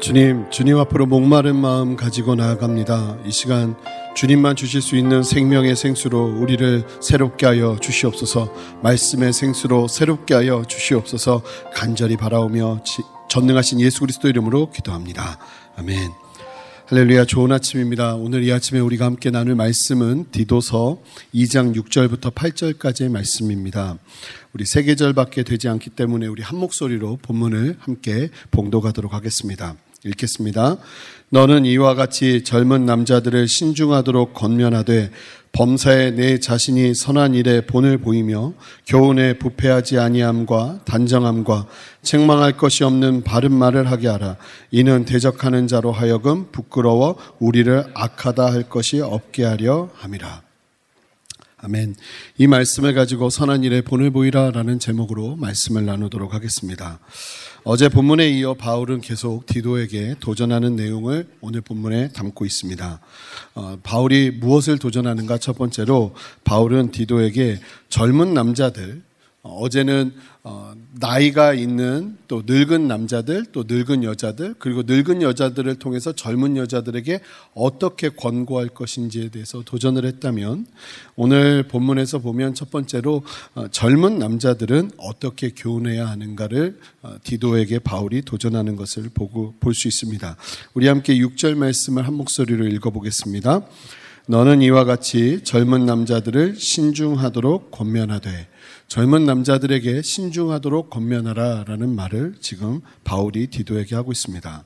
주님, 주님 앞으로 목마른 마음 가지고 나아갑니다. 이 시간 주님만 주실 수 있는 생명의 생수로 우리를 새롭게 하여 주시옵소서. 말씀의 생수로 새롭게 하여 주시옵소서. 간절히 바라오며 전능하신 예수 그리스도 이름으로 기도합니다. 아멘. 할렐루야 좋은 아침입니다. 오늘 이 아침에 우리가 함께 나눌 말씀은 디도서 2장 6절부터 8절까지의 말씀입니다. 우리 세 계절밖에 되지 않기 때문에 우리 한 목소리로 본문을 함께 봉독하도록 하겠습니다. 읽겠습니다. 너는 이와 같이 젊은 남자들을 신중하도록 건면하되 범사에 내 자신이 선한 일에 본을 보이며 교훈에 부패하지 아니함과 단정함과 책망할 것이 없는 바른 말을 하게 하라. 이는 대적하는 자로 하여금 부끄러워 우리를 악하다 할 것이 없게 하려 함이라. 아멘. 이 말씀을 가지고 선한 일에 본을 보이라 라는 제목으로 말씀을 나누도록 하겠습니다. 어제 본문에 이어 바울은 계속 디도에게 도전하는 내용을 오늘 본문에 담고 있습니다. 어, 바울이 무엇을 도전하는가 첫 번째로 바울은 디도에게 젊은 남자들 어제는 어, 나이가 있는 또 늙은 남자들 또 늙은 여자들 그리고 늙은 여자들을 통해서 젊은 여자들에게 어떻게 권고할 것인지에 대해서 도전을 했다면 오늘 본문에서 보면 첫 번째로 어, 젊은 남자들은 어떻게 교훈해야 하는가를 어, 디도에게 바울이 도전하는 것을 보고 볼 수 있습니다. 우리 함께 6절 말씀을 한 목소리로 읽어보겠습니다. 너는 이와 같이 젊은 남자들을 신중하도록 권면하되 젊은 남자들에게 신중하도록 건면하라 라는 말을 지금 바울이 디도에게 하고 있습니다.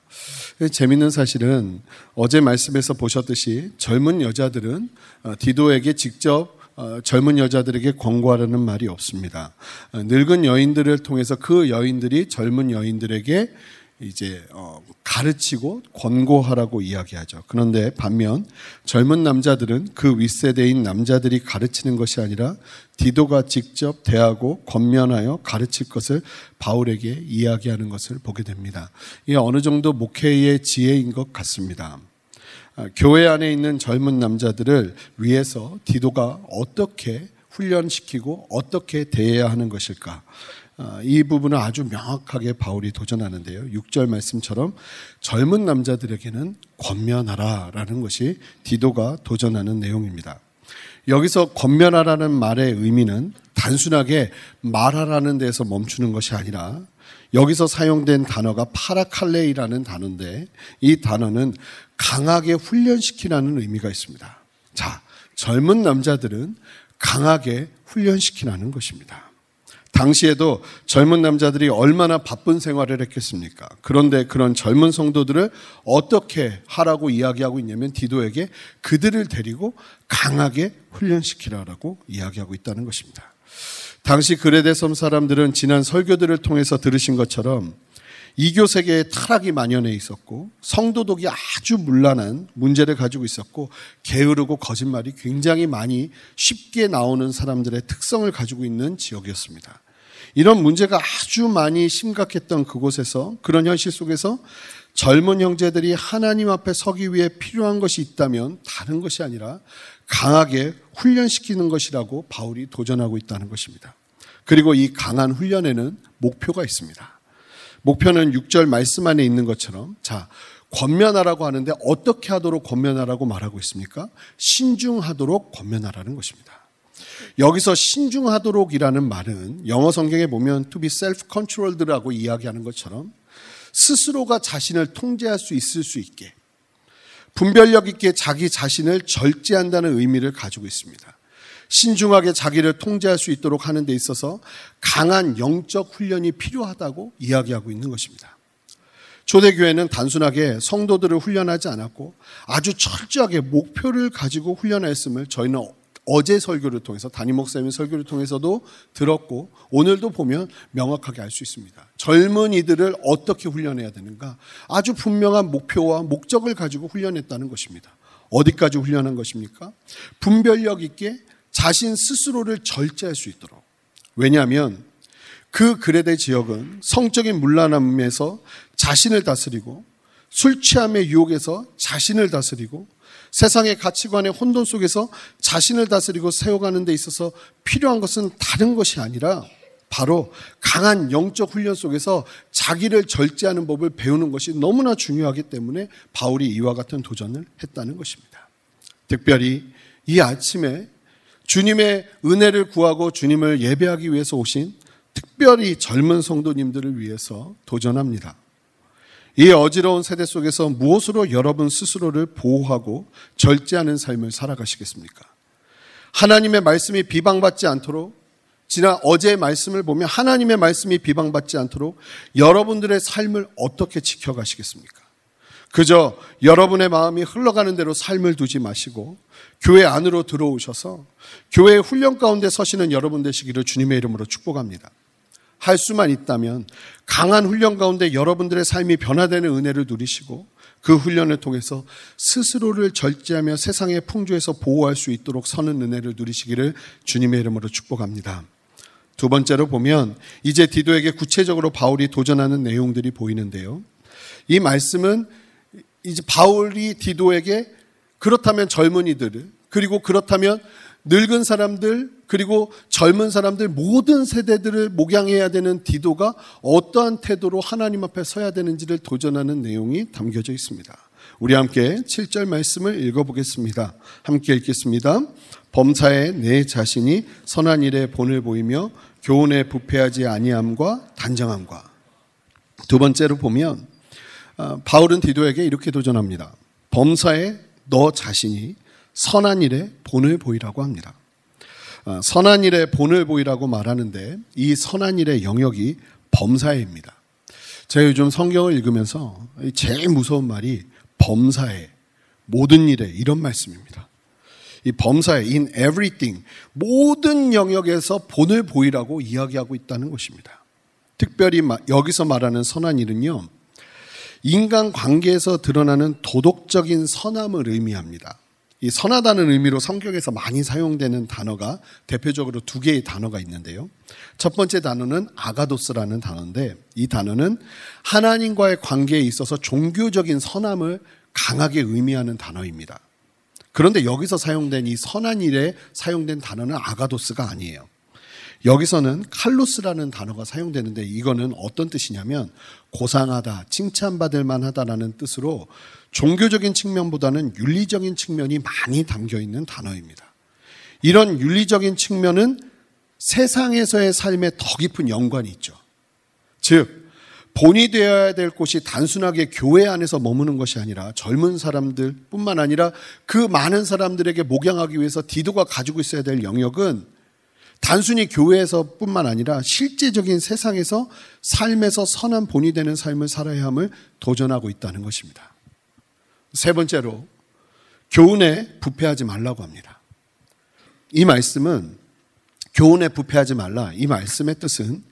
재밌는 사실은 어제 말씀에서 보셨듯이 젊은 여자들은 어, 디도에게 직접 어, 젊은 여자들에게 권고하라는 말이 없습니다. 어, 늙은 여인들을 통해서 그 여인들이 젊은 여인들에게 이제 어, 가르치고 권고하라고 이야기하죠. 그런데 반면 젊은 남자들은 그 윗세대인 남자들이 가르치는 것이 아니라 디도가 직접 대하고 권면하여 가르칠 것을 바울에게 이야기하는 것을 보게 됩니다. 이게 어느 정도 목회의 지혜인 것 같습니다. 아, 교회 안에 있는 젊은 남자들을 위해서 디도가 어떻게 훈련시키고 어떻게 대해야 하는 것일까? 아, 이 부분을 아주 명확하게 바울이 도전하는데요. 6절 말씀처럼 젊은 남자들에게는 권면하라라는 것이 디도가 도전하는 내용입니다. 여기서 권면하라는 말의 의미는 단순하게 말하라는 데서 멈추는 것이 아니라 여기서 사용된 단어가 파라칼레이라는 단어인데 이 단어는 강하게 훈련시키라는 의미가 있습니다. 자, 젊은 남자들은 강하게 훈련시키라는 것입니다. 당시에도 젊은 남자들이 얼마나 바쁜 생활을 했겠습니까? 그런데 그런 젊은 성도들을 어떻게 하라고 이야기하고 있냐면 디도에게 그들을 데리고 강하게 훈련시키라라고 이야기하고 있다는 것입니다. 당시 그레데 섬 사람들은 지난 설교들을 통해서 들으신 것처럼 이교 세계에 타락이 만연해 있었고 성도독이 아주 문란한 문제를 가지고 있었고 게으르고 거짓말이 굉장히 많이 쉽게 나오는 사람들의 특성을 가지고 있는 지역이었습니다. 이런 문제가 아주 많이 심각했던 그곳에서 그런 현실 속에서 젊은 형제들이 하나님 앞에 서기 위해 필요한 것이 있다면 다른 것이 아니라 강하게 훈련시키는 것이라고 바울이 도전하고 있다는 것입니다. 그리고 이 강한 훈련에는 목표가 있습니다. 목표는 6절 말씀 안에 있는 것처럼 자, 권면하라고 하는데 어떻게 하도록 권면하라고 말하고 있습니까? 신중하도록 권면하라는 것입니다. 여기서 신중하도록이라는 말은 영어 성경에 보면 to be self-controlled라고 이야기하는 것처럼 스스로가 자신을 통제할 수 있을 수 있게 분별력 있게 자기 자신을 절제한다는 의미를 가지고 있습니다. 신중하게 자기를 통제할 수 있도록 하는 데 있어서 강한 영적 훈련이 필요하다고 이야기하고 있는 것입니다. 초대교회는 단순하게 성도들을 훈련하지 않았고 아주 철저하게 목표를 가지고 훈련했음을 저희는 어제 설교를 통해서 담임 목사님의 설교를 통해서도 들었고 오늘도 보면 명확하게 알 수 있습니다. 젊은 이들을 어떻게 훈련해야 되는가? 아주 분명한 목표와 목적을 가지고 훈련했다는 것입니다. 어디까지 훈련한 것입니까? 분별력 있게 자신 스스로를 절제할 수 있도록. 왜냐하면 그 그레데 지역은 성적인 문란함에서 자신을 다스리고 술 취함의 유혹에서 자신을 다스리고 세상의 가치관의 혼돈 속에서 자신을 다스리고 세워가는 데 있어서 필요한 것은 다른 것이 아니라 바로 강한 영적 훈련 속에서 자기를 절제하는 법을 배우는 것이 너무나 중요하기 때문에 바울이 이와 같은 도전을 했다는 것입니다. 특별히 이 아침에 주님의 은혜를 구하고 주님을 예배하기 위해서 오신 특별히 젊은 성도님들을 위해서 도전합니다. 이 어지러운 세대 속에서 무엇으로 여러분 스스로를 보호하고 절제하는 삶을 살아가시겠습니까? 하나님의 말씀이 비방받지 않도록 지난 어제의 말씀을 보면 하나님의 말씀이 비방받지 않도록 여러분들의 삶을 어떻게 지켜가시겠습니까? 그저 여러분의 마음이 흘러가는 대로 삶을 두지 마시고 교회 안으로 들어오셔서 교회의 훈련 가운데 서시는 여러분 되시기를 주님의 이름으로 축복합니다. 할 수만 있다면 강한 훈련 가운데 여러분들의 삶이 변화되는 은혜를 누리시고 그 훈련을 통해서 스스로를 절제하며 세상의 풍조에서 보호할 수 있도록 서는 은혜를 누리시기를 주님의 이름으로 축복합니다. 두 번째로 보면 이제 디도에게 구체적으로 바울이 도전하는 내용들이 보이는데요. 이 말씀은 이제 바울이 디도에게 그렇다면 젊은이들을 그리고 그렇다면 늙은 사람들 그리고 젊은 사람들 모든 세대들을 목양해야 되는 디도가 어떠한 태도로 하나님 앞에 서야 되는지를 도전하는 내용이 담겨져 있습니다. 우리 함께 7절 말씀을 읽어보겠습니다. 함께 읽겠습니다. 범사에 내 자신이 선한 일에 본을 보이며 교훈에 부패하지 아니함과 단정함과 두 번째로 보면 아, 바울은 디도에게 이렇게 도전합니다. 범사에 너 자신이 선한 일에 본을 보이라고 합니다. 아, 선한 일에 본을 보이라고 말하는데 이 선한 일의 영역이 범사에입니다. 제가 요즘 성경을 읽으면서 제일 무서운 말이 범사에 모든 일에 이런 말씀입니다. 이 범사에 in everything 모든 영역에서 본을 보이라고 이야기하고 있다는 것입니다. 특별히 여기서 말하는 선한 일은요. 인간 관계에서 드러나는 도덕적인 선함을 의미합니다. 이 선하다는 의미로 성경에서 많이 사용되는 단어가 대표적으로 두 개의 단어가 있는데요. 첫 번째 단어는 아가도스라는 단어인데 이 단어는 하나님과의 관계에 있어서 종교적인 선함을 강하게 의미하는 단어입니다. 그런데 여기서 사용된 이 선한 일에 사용된 단어는 아가도스가 아니에요. 여기서는 칼로스라는 단어가 사용되는데 이거는 어떤 뜻이냐면 고상하다, 칭찬받을 만하다라는 뜻으로 종교적인 측면보다는 윤리적인 측면이 많이 담겨 있는 단어입니다. 이런 윤리적인 측면은 세상에서의 삶에 더 깊은 연관이 있죠. 즉, 본이 되어야 될 곳이 단순하게 교회 안에서 머무는 것이 아니라 젊은 사람들 뿐만 아니라 그 많은 사람들에게 목양하기 위해서 디도가 가지고 있어야 될 영역은 단순히 교회에서 뿐만 아니라 실제적인 세상에서 삶에서 선한 본이 되는 삶을 살아야 함을 도전하고 있다는 것입니다. 세 번째로 교훈에 부패하지 말라고 합니다. 이 말씀은 교훈에 부패하지 말라. 이 말씀의 뜻은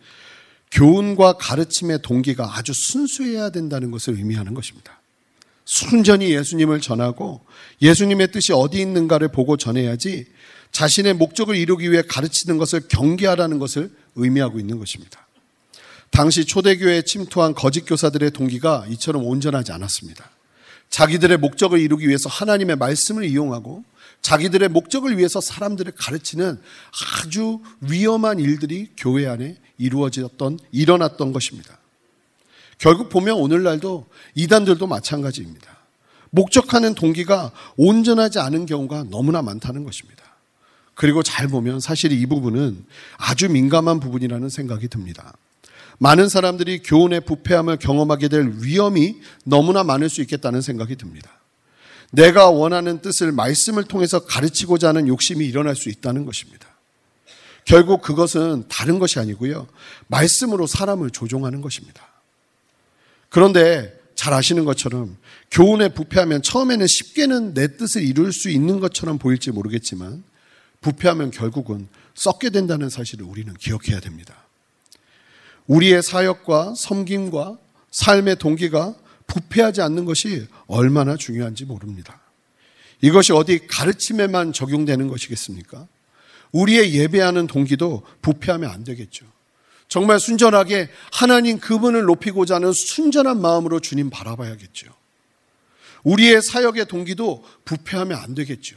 교훈과 가르침의 동기가 아주 순수해야 된다는 것을 의미하는 것입니다. 순전히 예수님을 전하고 예수님의 뜻이 어디 있는가를 보고 전해야지 자신의 목적을 이루기 위해 가르치는 것을 경계하라는 것을 의미하고 있는 것입니다. 당시 초대교회에 침투한 거짓 교사들의 동기가 이처럼 온전하지 않았습니다. 자기들의 목적을 이루기 위해서 하나님의 말씀을 이용하고 자기들의 목적을 위해서 사람들을 가르치는 아주 위험한 일들이 교회 안에 이루어졌던, 일어났던 것입니다. 결국 보면 오늘날도 이단들도 마찬가지입니다. 목적하는 동기가 온전하지 않은 경우가 너무나 많다는 것입니다. 그리고 잘 보면 사실 이 부분은 아주 민감한 부분이라는 생각이 듭니다. 많은 사람들이 교훈의 부패함을 경험하게 될 위험이 너무나 많을 수 있겠다는 생각이 듭니다. 내가 원하는 뜻을 말씀을 통해서 가르치고자 하는 욕심이 일어날 수 있다는 것입니다. 결국 그것은 다른 것이 아니고요. 말씀으로 사람을 조종하는 것입니다. 그런데 잘 아시는 것처럼 교훈에 부패하면 처음에는 쉽게는 내 뜻을 이룰 수 있는 것처럼 보일지 모르겠지만 부패하면 결국은 썩게 된다는 사실을 우리는 기억해야 됩니다. 우리의 사역과 섬김과 삶의 동기가 부패하지 않는 것이 얼마나 중요한지 모릅니다. 이것이 어디 가르침에만 적용되는 것이겠습니까? 우리의 예배하는 동기도 부패하면 안 되겠죠. 정말 순전하게 하나님 그분을 높이고자 하는 순전한 마음으로 주님 바라봐야겠죠. 우리의 사역의 동기도 부패하면 안 되겠죠.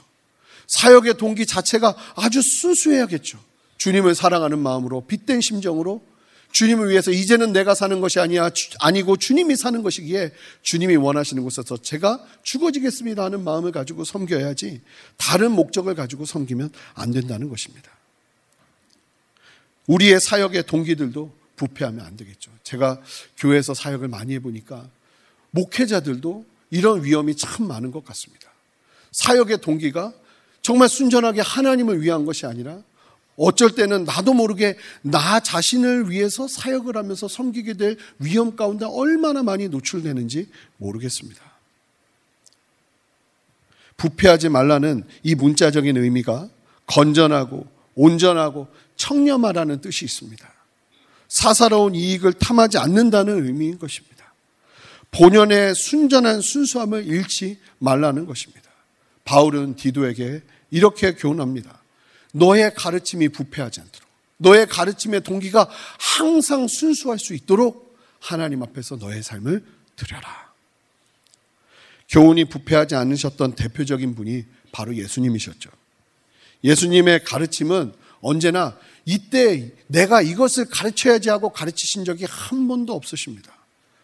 사역의 동기 자체가 아주 순수해야겠죠. 주님을 사랑하는 마음으로 빚된 심정으로 주님을 위해서 이제는 내가 사는 것이 아니야 아니고 주님이 사는 것이기에 주님이 원하시는 곳에서 제가 죽어지겠습니다 하는 마음을 가지고 섬겨야지 다른 목적을 가지고 섬기면 안 된다는 것입니다. 우리의 사역의 동기들도 부패하면 안 되겠죠. 제가 교회에서 사역을 많이 해보니까 목회자들도 이런 위험이 참 많은 것 같습니다. 사역의 동기가 정말 순전하게 하나님을 위한 것이 아니라 어쩔 때는 나도 모르게 나 자신을 위해서 사역을 하면서 섬기게 될 위험 가운데 얼마나 많이 노출되는지 모르겠습니다. 부패하지 말라는 이 문자적인 의미가 건전하고 온전하고 청렴하라는 뜻이 있습니다. 사사로운 이익을 탐하지 않는다는 의미인 것입니다. 본연의 순전한 순수함을 잃지 말라는 것입니다. 바울은 디도에게 이렇게 교훈합니다. 너의 가르침이 부패하지 않도록, 너의 가르침의 동기가 항상 순수할 수 있도록 하나님 앞에서 너의 삶을 드려라. 교훈이 부패하지 않으셨던 대표적인 분이 바로 예수님이셨죠. 예수님의 가르침은 언제나 이때 내가 이것을 가르쳐야지 하고 가르치신 적이 한 번도 없으십니다.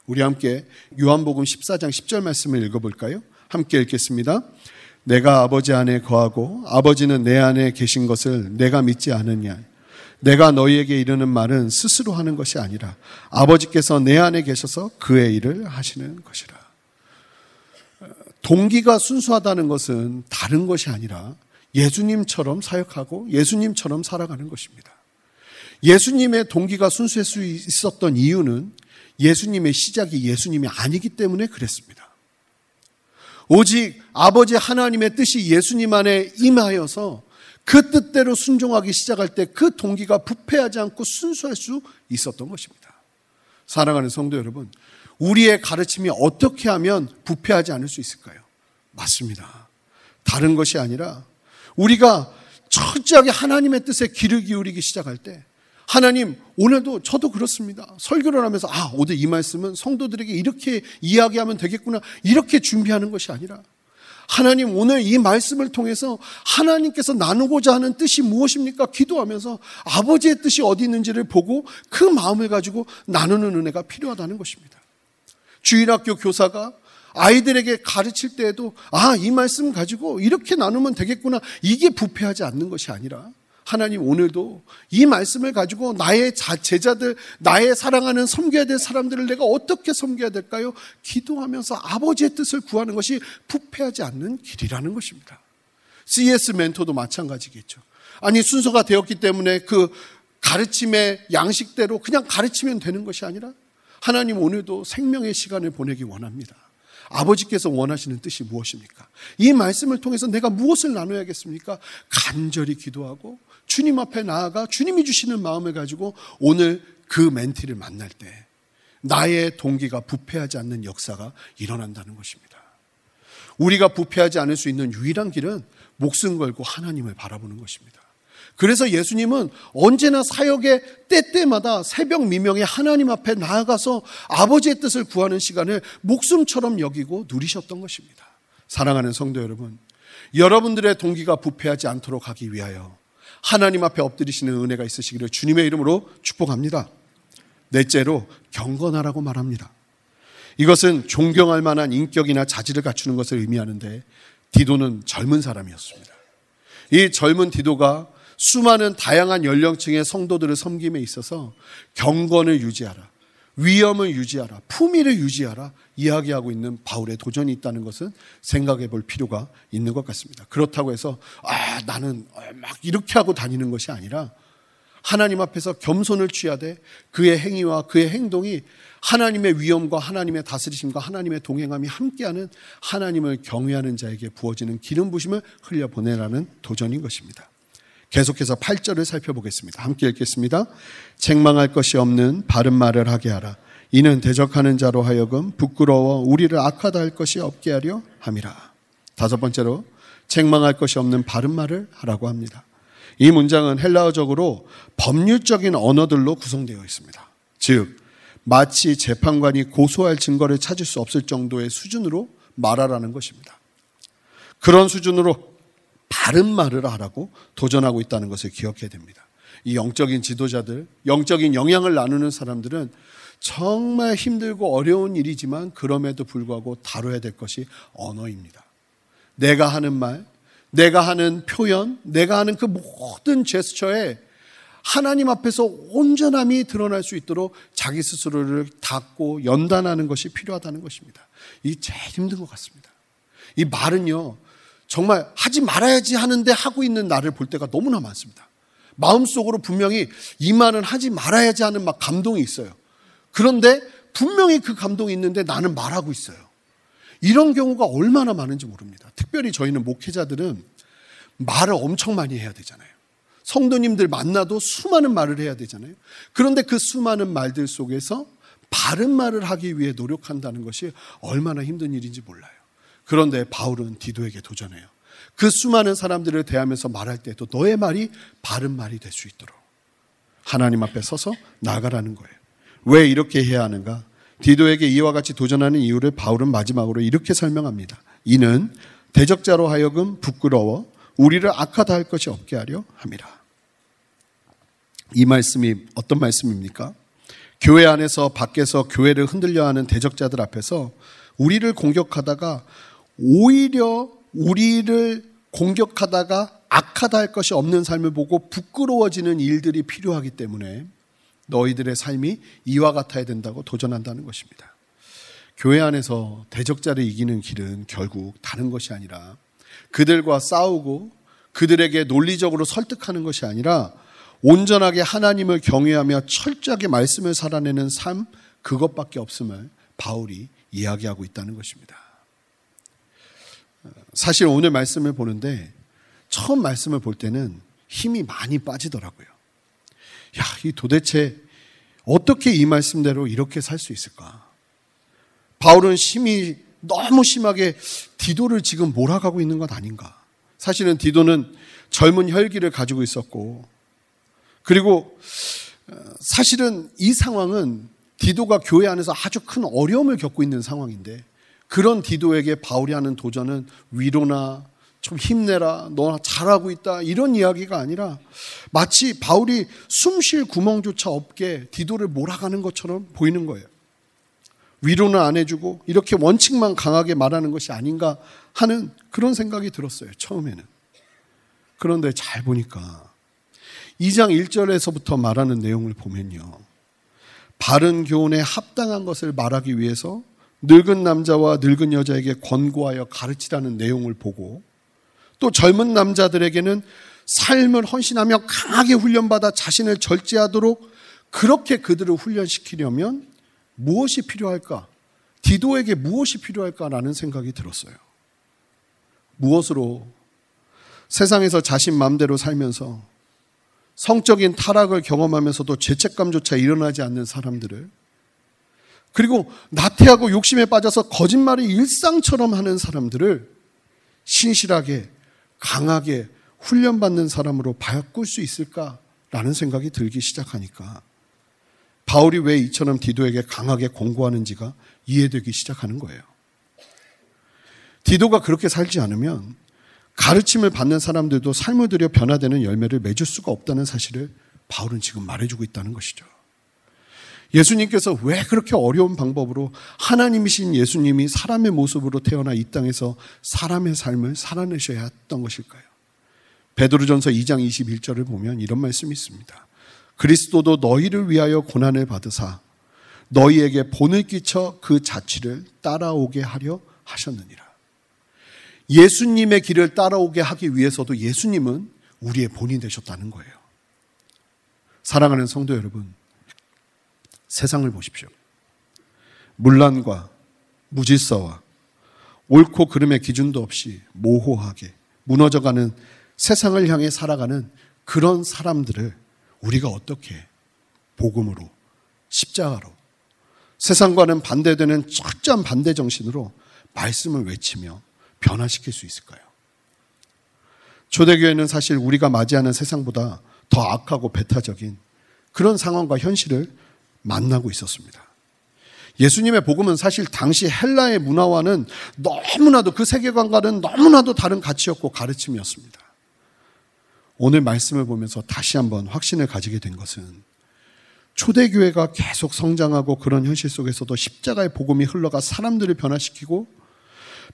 우리 함께 요한복음 14장 10절 말씀을 읽어볼까요? 함께 읽겠습니다. 내가 아버지 안에 거하고 아버지는 내 안에 계신 것을 내가 믿지 않느냐. 내가 너희에게 이르는 말은 스스로 하는 것이 아니라 아버지께서 내 안에 계셔서 그의 일을 하시는 것이라. 동기가 순수하다는 것은 다른 것이 아니라 예수님처럼 사역하고 예수님처럼 살아가는 것입니다. 예수님의 동기가 순수할 수 있었던 이유는 예수님의 시작이 예수님이 아니기 때문에 그랬습니다. 오직 아버지 하나님의 뜻이 예수님 안에 임하여서 그 뜻대로 순종하기 시작할 때 그 동기가 부패하지 않고 순수할 수 있었던 것입니다. 사랑하는 성도 여러분, 우리의 가르침이 어떻게 하면 부패하지 않을 수 있을까요? 맞습니다. 다른 것이 아니라 우리가 철저하게 하나님의 뜻에 귀를 기울이기 시작할 때 하나님 오늘도 저도 그렇습니다. 설교를 하면서 아 오늘 이 말씀은 성도들에게 이렇게 이야기하면 되겠구나 이렇게 준비하는 것이 아니라 하나님 오늘 이 말씀을 통해서 하나님께서 나누고자 하는 뜻이 무엇입니까? 기도하면서 아버지의 뜻이 어디 있는지를 보고 그 마음을 가지고 나누는 은혜가 필요하다는 것입니다. 주일학교 교사가 아이들에게 가르칠 때에도 아, 이 말씀 가지고 이렇게 나누면 되겠구나. 이게 부패하지 않는 것이 아니라 하나님 오늘도 이 말씀을 가지고 나의 제자들, 나의 사랑하는 섬겨야 될 사람들을 내가 어떻게 섬겨야 될까요? 기도하면서 아버지의 뜻을 구하는 것이 부패하지 않는 길이라는 것입니다. CS 멘토도 마찬가지겠죠. 아니, 순서가 되었기 때문에 그 가르침의 양식대로 그냥 가르치면 되는 것이 아니라 하나님 오늘도 생명의 시간을 보내기 원합니다. 아버지께서 원하시는 뜻이 무엇입니까? 이 말씀을 통해서 내가 무엇을 나눠야겠습니까? 간절히 기도하고 주님 앞에 나아가 주님이 주시는 마음을 가지고 오늘 그 멘티를 만날 때 나의 동기가 부패하지 않는 역사가 일어난다는 것입니다. 우리가 부패하지 않을 수 있는 유일한 길은 목숨 걸고 하나님을 바라보는 것입니다. 그래서 예수님은 언제나 사역의 때때마다 새벽 미명에 하나님 앞에 나아가서 아버지의 뜻을 구하는 시간을 목숨처럼 여기고 누리셨던 것입니다. 사랑하는 성도 여러분, 여러분들의 동기가 부패하지 않도록 하기 위하여 하나님 앞에 엎드리시는 은혜가 있으시기를 주님의 이름으로 축복합니다. 넷째로 경건하라고 말합니다. 이것은 존경할 만한 인격이나 자질을 갖추는 것을 의미하는데 디도는 젊은 사람이었습니다. 이 젊은 디도가 수많은 다양한 연령층의 성도들을 섬김에 있어서 경건을 유지하라. 위험을 유지하라. 품위를 유지하라. 이야기하고 있는 바울의 도전이 있다는 것은 생각해 볼 필요가 있는 것 같습니다. 그렇다고 해서, 아, 나는 막 이렇게 하고 다니는 것이 아니라 하나님 앞에서 겸손을 취하되 그의 행위와 그의 행동이 하나님의 위엄과 하나님의 다스리심과 하나님의 동행함이 함께하는 하나님을 경외하는 자에게 부어지는 기름 부심을 흘려 보내라는 도전인 것입니다. 계속해서 8절을 살펴보겠습니다. 함께 읽겠습니다. 책망할 것이 없는 바른 말을 하게 하라. 이는 대적하는 자로 하여금 부끄러워 우리를 악하다 할 것이 없게 하려 함이라. 다섯 번째로 책망할 것이 없는 바른 말을 하라고 합니다. 이 문장은 헬라어적으로 법률적인 언어들로 구성되어 있습니다. 즉, 마치 재판관이 고소할 증거를 찾을 수 없을 정도의 수준으로 말하라는 것입니다. 그런 수준으로 바른 말을 하라고 도전하고 있다는 것을 기억해야 됩니다. 이 영적인 지도자들, 영적인 영향을 나누는 사람들은 정말 힘들고 어려운 일이지만 그럼에도 불구하고 다뤄야 될 것이 언어입니다. 내가 하는 말, 내가 하는 표현, 내가 하는 그 모든 제스처에 하나님 앞에서 온전함이 드러날 수 있도록 자기 스스로를 닫고 연단하는 것이 필요하다는 것입니다. 이 제일 힘든 것 같습니다. 이 말은요, 정말 하지 말아야지 하는데 하고 있는 나를 볼 때가 너무나 많습니다. 마음속으로 분명히 이 말은 하지 말아야지 하는 막 감동이 있어요. 그런데 분명히 그 감동이 있는데 나는 말하고 있어요. 이런 경우가 얼마나 많은지 모릅니다. 특별히 저희는 목회자들은 말을 엄청 많이 해야 되잖아요. 성도님들 만나도 수많은 말을 해야 되잖아요. 그런데 그 수많은 말들 속에서 바른 말을 하기 위해 노력한다는 것이 얼마나 힘든 일인지 몰라요. 그런데 바울은 디도에게 도전해요. 그 수많은 사람들을 대하면서 말할 때도 너의 말이 바른 말이 될 수 있도록 하나님 앞에 서서 나가라는 거예요. 왜 이렇게 해야 하는가? 디도에게 이와 같이 도전하는 이유를 바울은 마지막으로 이렇게 설명합니다. 이는 대적자로 하여금 부끄러워 우리를 악하다 할 것이 없게 하려 함이라. 이 말씀이 어떤 말씀입니까? 교회 안에서 밖에서 교회를 흔들려 하는 대적자들 앞에서 우리를 공격하다가 오히려 우리를 공격하다가 악하다 할 것이 없는 삶을 보고 부끄러워지는 일들이 필요하기 때문에 너희들의 삶이 이와 같아야 된다고 도전한다는 것입니다. 교회 안에서 대적자를 이기는 길은 결국 다른 것이 아니라 그들과 싸우고 그들에게 논리적으로 설득하는 것이 아니라 온전하게 하나님을 경외하며 철저하게 말씀을 살아내는 삶 그것밖에 없음을 바울이 이야기하고 있다는 것입니다. 사실 오늘 말씀을 보는데 처음 말씀을 볼 때는 힘이 많이 빠지더라고요. 야, 이 도대체 어떻게 이 말씀대로 이렇게 살 수 있을까? 바울은 심히 너무 심하게 디도를 지금 몰아가고 있는 것 아닌가? 사실은 디도는 젊은 혈기를 가지고 있었고, 그리고 어, 사실은 이 상황은 디도가 교회 안에서 아주 큰 어려움을 겪고 있는 상황인데, 그런 디도에게 바울이 하는 도전은 위로나 좀 힘내라, 너 잘하고 있다, 이런 이야기가 아니라 마치 바울이 숨 쉴 구멍조차 없게 디도를 몰아가는 것처럼 보이는 거예요. 위로는 안 해주고 이렇게 원칙만 강하게 말하는 것이 아닌가 하는 그런 생각이 들었어요, 처음에는. 그런데 잘 보니까 2장 1절에서부터 말하는 내용을 보면요. 바른 교훈에 합당한 것을 말하기 위해서 늙은 남자와 늙은 여자에게 권고하여 가르치라는 내용을 보고 또 젊은 남자들에게는 삶을 헌신하며 강하게 훈련받아 자신을 절제하도록 그렇게 그들을 훈련시키려면 무엇이 필요할까? 디도에게 무엇이 필요할까라는 생각이 들었어요. 무엇으로 세상에서 자신 마음대로 살면서 성적인 타락을 경험하면서도 죄책감조차 일어나지 않는 사람들을 그리고 나태하고 욕심에 빠져서 거짓말을 일상처럼 하는 사람들을 신실하게 강하게 훈련받는 사람으로 바꿀 수 있을까라는 생각이 들기 시작하니까 바울이 왜 이처럼 디도에게 강하게 공고하는지가 이해되기 시작하는 거예요. 디도가 그렇게 살지 않으면 가르침을 받는 사람들도 삶을 들여 변화되는 열매를 맺을 수가 없다는 사실을 바울은 지금 말해주고 있다는 것이죠. 예수님께서 왜 그렇게 어려운 방법으로 하나님이신 예수님이 사람의 모습으로 태어나 이 땅에서 사람의 삶을 살아내셔야 했던 것일까요? 베드로전서 2장 21절을 보면 이런 말씀이 있습니다. 그리스도도 너희를 위하여 고난을 받으사 너희에게 본을 끼쳐 그 자취를 따라오게 하려 하셨느니라. 예수님의 길을 따라오게 하기 위해서도 예수님은 우리의 본이 되셨다는 거예요. 사랑하는 성도 여러분, 세상을 보십시오. 문란과 무질서와 옳고 그름의 기준도 없이 모호하게 무너져가는 세상을 향해 살아가는 그런 사람들을 우리가 어떻게 복음으로 십자가로 세상과는 반대되는 철저한 반대 정신으로 말씀을 외치며 변화시킬 수 있을까요? 초대교회는 사실 우리가 맞이하는 세상보다 더 악하고 배타적인 그런 상황과 현실을 만나고 있었습니다. 예수님의 복음은 사실 당시 헬라의 문화와는 너무나도 그 세계관과는 너무나도 다른 가치였고 가르침이었습니다. 오늘 말씀을 보면서 다시 한번 확신을 가지게 된 것은 초대교회가 계속 성장하고 그런 현실 속에서도 십자가의 복음이 흘러가 사람들을 변화시키고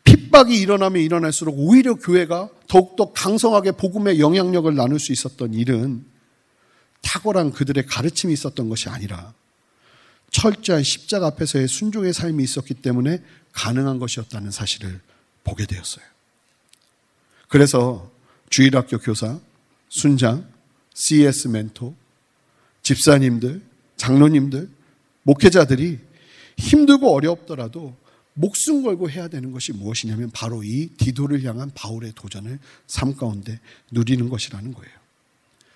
핍박이 일어나면 일어날수록 오히려 교회가 더욱더 강성하게 복음의 영향력을 나눌 수 있었던 일은 탁월한 그들의 가르침이 있었던 것이 아니라 철저한 십자가 앞에서의 순종의 삶이 있었기 때문에 가능한 것이었다는 사실을 보게 되었어요. 그래서 주일학교 교사, 순장, CS 멘토, 집사님들, 장로님들, 목회자들이 힘들고 어렵더라도 목숨 걸고 해야 되는 것이 무엇이냐면 바로 이 디도를 향한 바울의 도전을 삶 가운데 누리는 것이라는 거예요.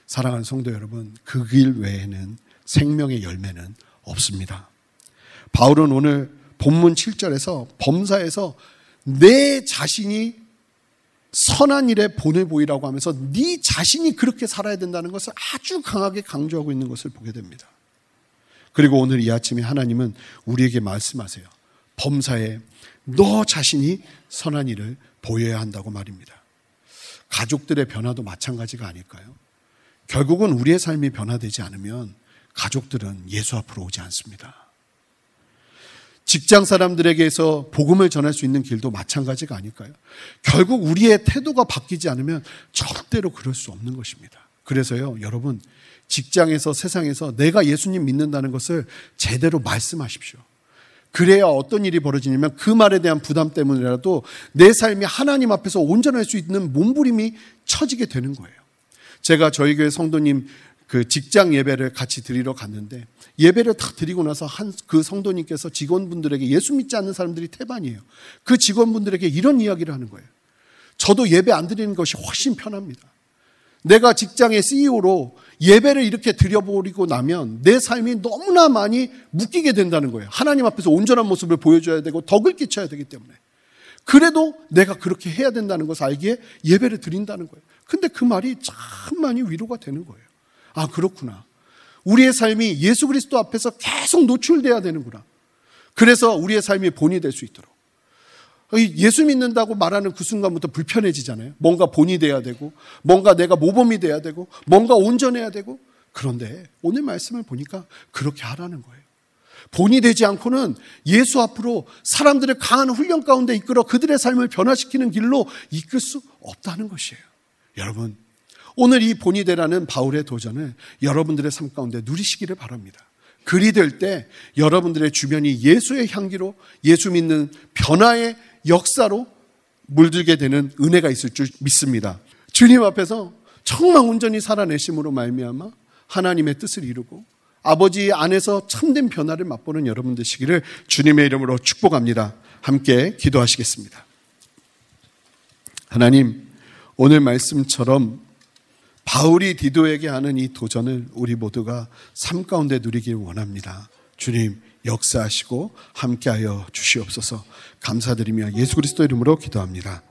사랑하는 성도 여러분, 그 길 외에는 생명의 열매는 없습니다. 바울은 오늘 본문 7절에서 범사에서 내 자신이 선한 일에 본을 보이라고 하면서 네 자신이 그렇게 살아야 된다는 것을 아주 강하게 강조하고 있는 것을 보게 됩니다. 그리고 오늘 이 아침에 하나님은 우리에게 말씀하세요. 범사에 너 자신이 선한 일을 보여야 한다고 말입니다. 가족들의 변화도 마찬가지가 아닐까요? 결국은 우리의 삶이 변화되지 않으면 가족들은 예수 앞으로 오지 않습니다. 직장 사람들에게서 복음을 전할 수 있는 길도 마찬가지가 아닐까요? 결국 우리의 태도가 바뀌지 않으면 절대로 그럴 수 없는 것입니다. 그래서요, 여러분, 직장에서 세상에서 내가 예수님 믿는다는 것을 제대로 말씀하십시오. 그래야 어떤 일이 벌어지냐면 그 말에 대한 부담 때문이라도 내 삶이 하나님 앞에서 온전할 수 있는 몸부림이 처지게 되는 거예요. 제가 저희 교회 성도님 그 직장 예배를 같이 드리러 갔는데 예배를 다 드리고 나서 한 그 성도님께서 직원분들에게 예수 믿지 않는 사람들이 태반이에요. 그 직원분들에게 이런 이야기를 하는 거예요. 저도 예배 안 드리는 것이 훨씬 편합니다. 내가 직장의 CEO로 예배를 이렇게 드려버리고 나면 내 삶이 너무나 많이 묶이게 된다는 거예요. 하나님 앞에서 온전한 모습을 보여줘야 되고 덕을 끼쳐야 되기 때문에. 그래도 내가 그렇게 해야 된다는 것을 알기에 예배를 드린다는 거예요. 근데 그 말이 참 많이 위로가 되는 거예요. 아, 그렇구나. 우리의 삶이 예수 그리스도 앞에서 계속 노출돼야 되는구나. 그래서 우리의 삶이 본이 될 수 있도록. 예수 믿는다고 말하는 그 순간부터 불편해지잖아요. 뭔가 본이 돼야 되고, 뭔가 내가 모범이 돼야 되고, 뭔가 온전해야 되고. 그런데 오늘 말씀을 보니까 그렇게 하라는 거예요. 본이 되지 않고는 예수 앞으로 사람들을 강한 훈련 가운데 이끌어 그들의 삶을 변화시키는 길로 이끌 수 없다는 것이에요. 여러분, 오늘 이 본이 되라는 바울의 도전을 여러분들의 삶 가운데 누리시기를 바랍니다. 그리 될 때 여러분들의 주변이 예수의 향기로 예수 믿는 변화의 역사로 물들게 되는 은혜가 있을 줄 믿습니다. 주님 앞에서 정말 온전히 살아내심으로 말미암아 하나님의 뜻을 이루고 아버지 안에서 참된 변화를 맛보는 여러분 되시기를 주님의 이름으로 축복합니다. 함께 기도하시겠습니다. 하나님, 오늘 말씀처럼 바울이 디도에게 하는 이 도전을 우리 모두가 삶 가운데 누리길 원합니다. 주님 역사하시고 함께하여 주시옵소서 감사드리며 예수 그리스도 이름으로 기도합니다.